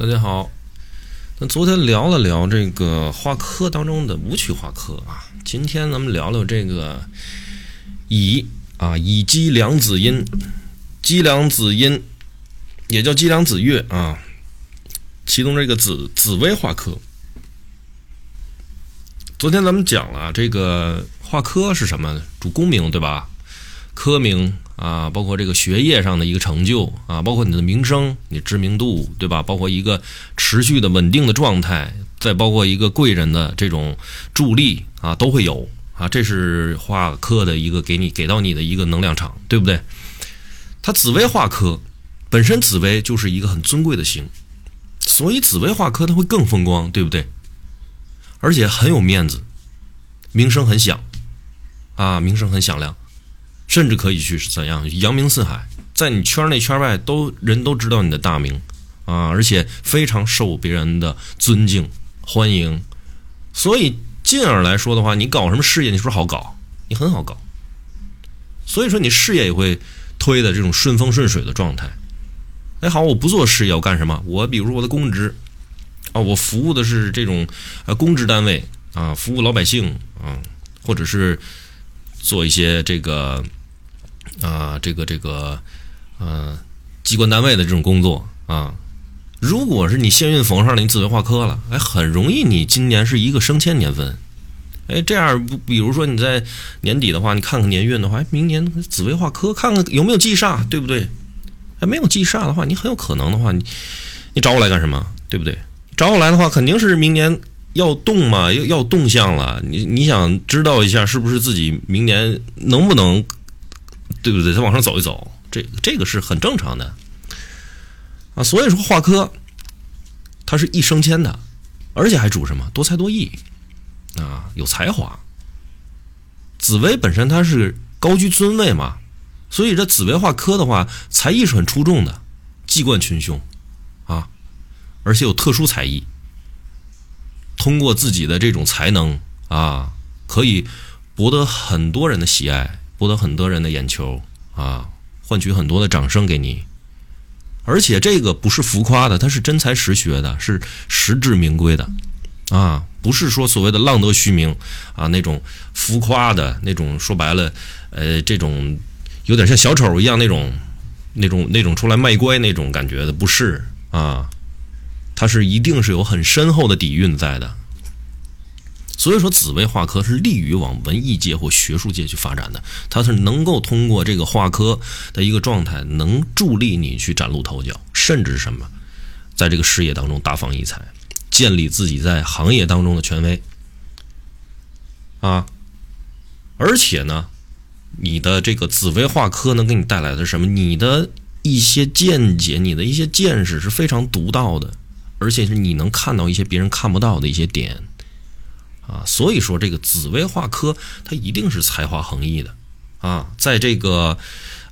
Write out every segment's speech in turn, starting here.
大家好，那昨天聊了聊这个画科当中的武曲化科啊，今天咱们聊聊这个乙啊，乙姬两子阴，姬两子音也叫姬两子月啊，其中这个紫紫薇化科。昨天咱们讲了这个化科是什么？主功名对吧？科名。啊，包括这个学业上的一个成就啊，包括你的名声、你知名度，对吧？包括一个持续的稳定的状态，再包括一个贵人的这种助力啊，都会有啊。这是化科的一个给你给到你的一个能量场，对不对？它紫薇化科本身，紫薇就是一个很尊贵的星，所以紫薇化科它会更风光，对不对？而且很有面子，名声很响啊，名声很响亮。甚至可以去怎样扬名四海，在你圈内圈外都人都知道你的大名啊，而且非常受别人的尊敬欢迎，所以进而来说的话，你搞什么事业，你说好搞，你很好搞，所以说你事业也会推的这种顺风顺水的状态。哎，好，我不做事业，我干什么？我比如说我的公职啊，我服务的是这种呃公职单位啊，服务老百姓啊，或者是做一些这个。啊，这个这个，呃，机关单位的这种工作啊，如果是你幸运逢上了你紫薇化科了，哎，很容易你今年是一个升迁年份，哎，这样，比如说你在年底的话，你看看年运的话，哎明年紫薇化科，看看有没有忌煞，对不对？哎，没有忌煞的话，你很有可能的话，你你找我来干什么？对不对？找我来的话，肯定是明年要动嘛，要要动向了，你你想知道一下是不是自己明年能不能？对不对？再往上走一走，这这个是很正常的啊。所以说，画科它是一升迁的，而且还主什么？多才多艺啊，有才华。紫薇本身它是高居尊位嘛，所以这紫薇画科的话，才艺是很出众的，技冠群雄啊，而且有特殊才艺，通过自己的这种才能啊，可以博得很多人的喜爱。博得很多人的眼球啊，换取很多的掌声给你，而且这个不是浮夸的，它是真才实学的，是实至名归的啊，不是说所谓的浪得虚名啊那种浮夸的那种，说白了，呃，这种有点像小丑一样那种那种那种出来卖乖那种感觉的，不是啊，它是一定是有很深厚的底蕴在的。所以说，紫薇化科是利于往文艺界或学术界去发展的，它是能够通过这个化科的一个状态，能助力你去崭露头角，甚至什么，在这个事业当中大放异彩，建立自己在行业当中的权威啊！而且呢，你的这个紫薇化科能给你带来的什么？你的一些见解，你的一些见识是非常独到的，而且是你能看到一些别人看不到的一些点。啊，所以说这个紫薇化科，它一定是才华横溢的啊，在这个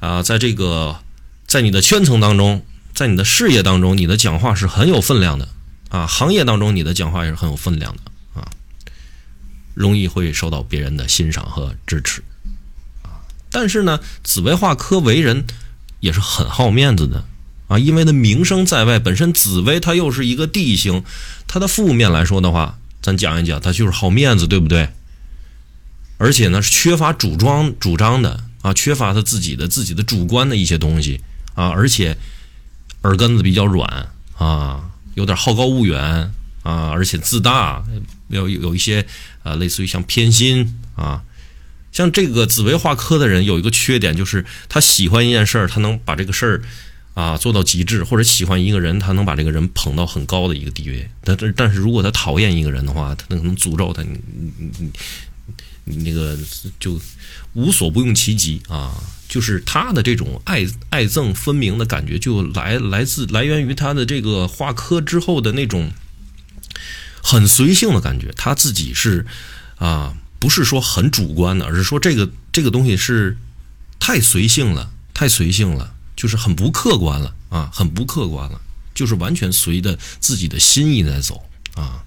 啊，在这个在你的圈层当中，在你的事业当中，你的讲话是很有分量的啊，行业当中你的讲话也是很有分量的啊，容易会受到别人的欣赏和支持啊。但是呢，紫薇化科为人也是很好面子的啊，因为呢名声在外，本身紫薇它又是一个地星，它的负面来说的话。咱讲一讲，他就是好面子，对不对？而且呢，是缺乏主张主张的啊，缺乏他自己的自己的主观的一些东西啊，而且耳根子比较软啊，有点好高骛远啊，而且自大，有有一些啊，类似于像偏心啊。像这个紫薇化科的人有一个缺点，就是他喜欢一件事儿，他能把这个事儿。啊，做到极致，或者喜欢一个人，他能把这个人捧到很高的一个地位。但但但是如果他讨厌一个人的话，他能能诅咒他，你你你你那个就无所不用其极啊！就是他的这种爱爱憎分明的感觉，就来来自来源于他的这个画科之后的那种很随性的感觉。他自己是啊，不是说很主观的，而是说这个这个东西是太随性了，太随性了。就是很不客观了啊，很不客观了，就是完全随着自己的心意在走啊。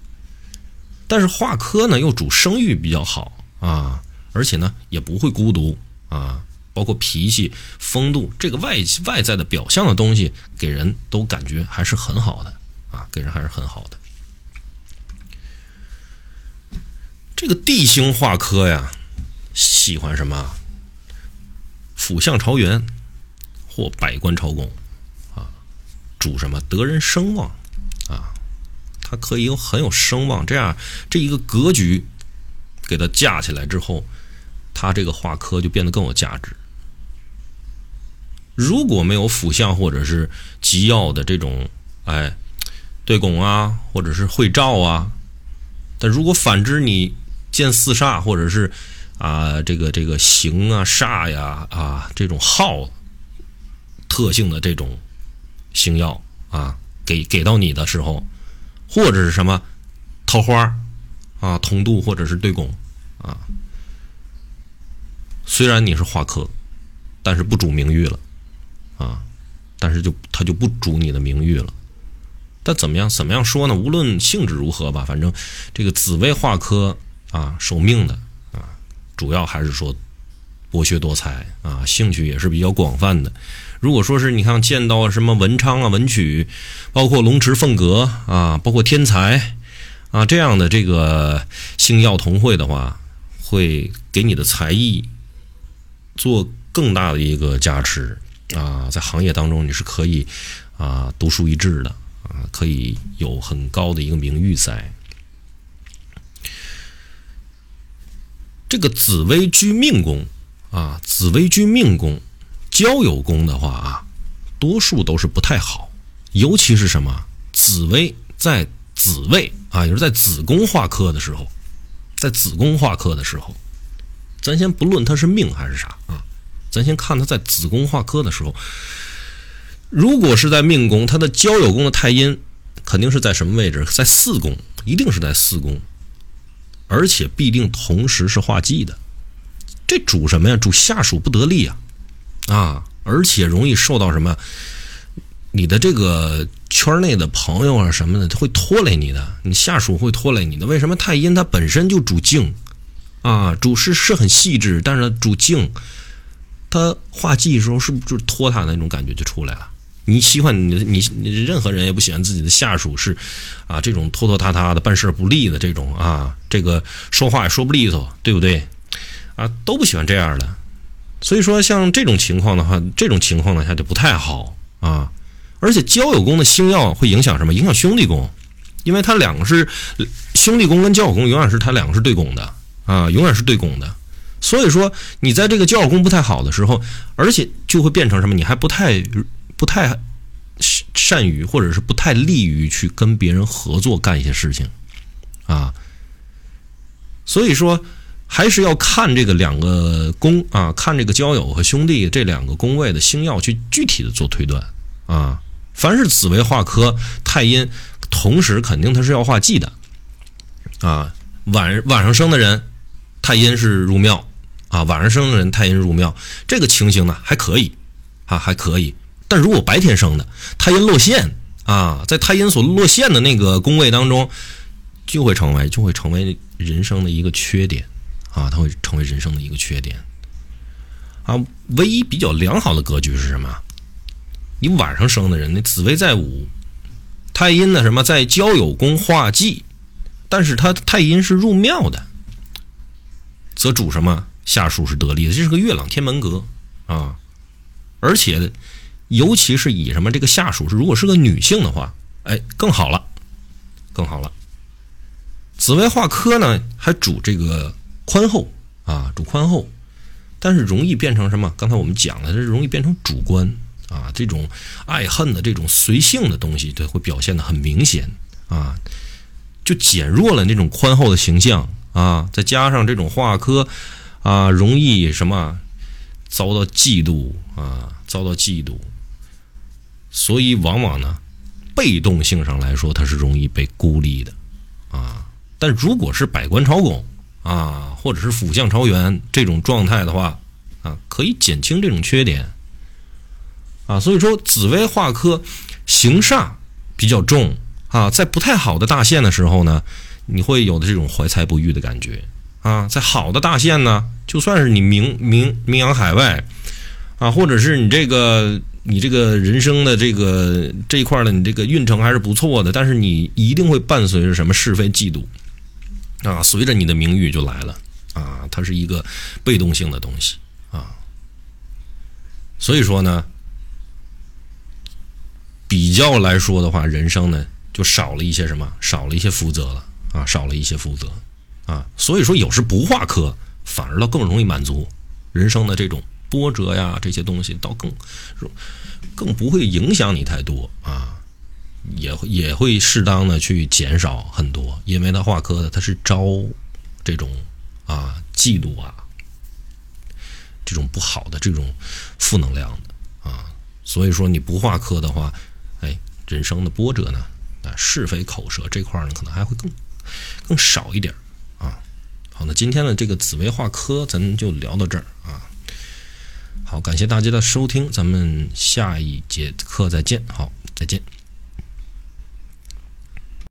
但是画科呢又主声誉比较好啊，而且呢也不会孤独啊，包括脾气、风度这个外外在的表象的东西，给人都感觉还是很好的啊，给人还是很好的。这个地星化科呀，喜欢什么？辅相朝元或百官朝贡啊，主什么？得人声望啊，他可以有很有声望。这样这一个格局给他架起来之后，他这个画科就变得更有价值。如果没有辅相或者是吉要的这种哎对拱啊，或者是会照啊，但如果反之你。见四煞，或者是啊，这个这个行啊煞呀啊这种耗特性的这种星耀啊，给给到你的时候，或者是什么桃花啊同度，或者是对拱啊，虽然你是化科，但是不主名誉了啊，但是就他就不主你的名誉了。但怎么样怎么样说呢？无论性质如何吧，反正这个紫薇化科。啊，守命的啊，主要还是说博学多才啊，兴趣也是比较广泛的。如果说是你看见到什么文昌啊、文曲，包括龙池凤阁啊，包括天才啊这样的这个星耀同会的话，会给你的才艺做更大的一个加持啊，在行业当中你是可以啊独树一帜的啊，可以有很高的一个名誉在。这个紫薇居命宫啊，紫薇居命宫，交友宫的话啊，多数都是不太好。尤其是什么，紫薇在紫位啊，也是在子宫化科的时候，在子宫化科的时候，咱先不论它是命还是啥啊，咱先看它在子宫化科的时候，如果是在命宫，它的交友宫的太阴肯定是在什么位置？在四宫，一定是在四宫。而且必定同时是化忌的，这主什么呀？主下属不得力啊，啊！而且容易受到什么？你的这个圈内的朋友啊什么的会拖累你的，你下属会拖累你的。为什么？太阴它本身就主静啊，主是是很细致，但是主静，它化忌的时候是不是就是拖沓的那种感觉就出来了？你喜欢你你你任何人也不喜欢自己的下属是，啊这种拖拖沓沓的办事不利的这种啊这个说话也说不利索对不对啊都不喜欢这样的，所以说像这种情况的话，这种情况呢它就不太好啊，而且交友宫的星耀会影响什么？影响兄弟宫，因为它两个是兄弟宫跟交友宫永远是它两个是对拱的啊，永远是对拱的，所以说你在这个交友宫不太好的时候，而且就会变成什么？你还不太。不太善于，或者是不太利于去跟别人合作干一些事情，啊，所以说还是要看这个两个宫啊，看这个交友和兄弟这两个宫位的星耀去具体的做推断啊。凡是紫薇化科太阴，同时肯定它是要化忌的啊。晚晚上生的人，太阴是入庙啊，晚上生的人太阴入庙，这个情形呢还可以啊，还可以。但如果白天生的太阴落陷啊，在太阴所落陷的那个宫位当中，就会成为就会成为人生的一个缺点啊，它会成为人生的一个缺点啊。唯一比较良好的格局是什么？你晚上生的人，那紫薇在午，太阴呢什么在交友宫化忌，但是他太阴是入庙的，则主什么下属是得力的，这是个月朗天门格啊，而且。尤其是以什么这个下属是如果是个女性的话，哎，更好了，更好了。紫薇化科呢，还主这个宽厚啊，主宽厚，但是容易变成什么？刚才我们讲了，这容易变成主观啊，这种爱恨的这种随性的东西，对，会表现的很明显啊，就减弱了那种宽厚的形象啊。再加上这种化科啊，容易什么遭到嫉妒啊，遭到嫉妒。所以，往往呢，被动性上来说，它是容易被孤立的，啊。但如果是百官朝拱啊，或者是辅相超员这种状态的话，啊，可以减轻这种缺点，啊。所以说，紫薇化科行煞比较重啊，在不太好的大限的时候呢，你会有的这种怀才不遇的感觉啊。在好的大限呢，就算是你名名名扬海外啊，或者是你这个。你这个人生的这个这一块的，你这个运程还是不错的，但是你一定会伴随着什么是非嫉妒啊，随着你的名誉就来了啊，它是一个被动性的东西啊，所以说呢，比较来说的话，人生呢就少了一些什么，少了一些福泽了啊，少了一些福泽啊，所以说有时不画科，反而倒更容易满足人生的这种。波折呀，这些东西倒更更不会影响你太多啊，也也会适当的去减少很多，因为他画科的他是招这种啊嫉妒啊这种不好的这种负能量的啊，所以说你不画科的话，哎，人生的波折呢啊是非口舌这块呢可能还会更更少一点啊。好，那今天的这个紫薇画科咱就聊到这儿啊。好，感谢大家的收听，咱们下一节课再见。好，再见。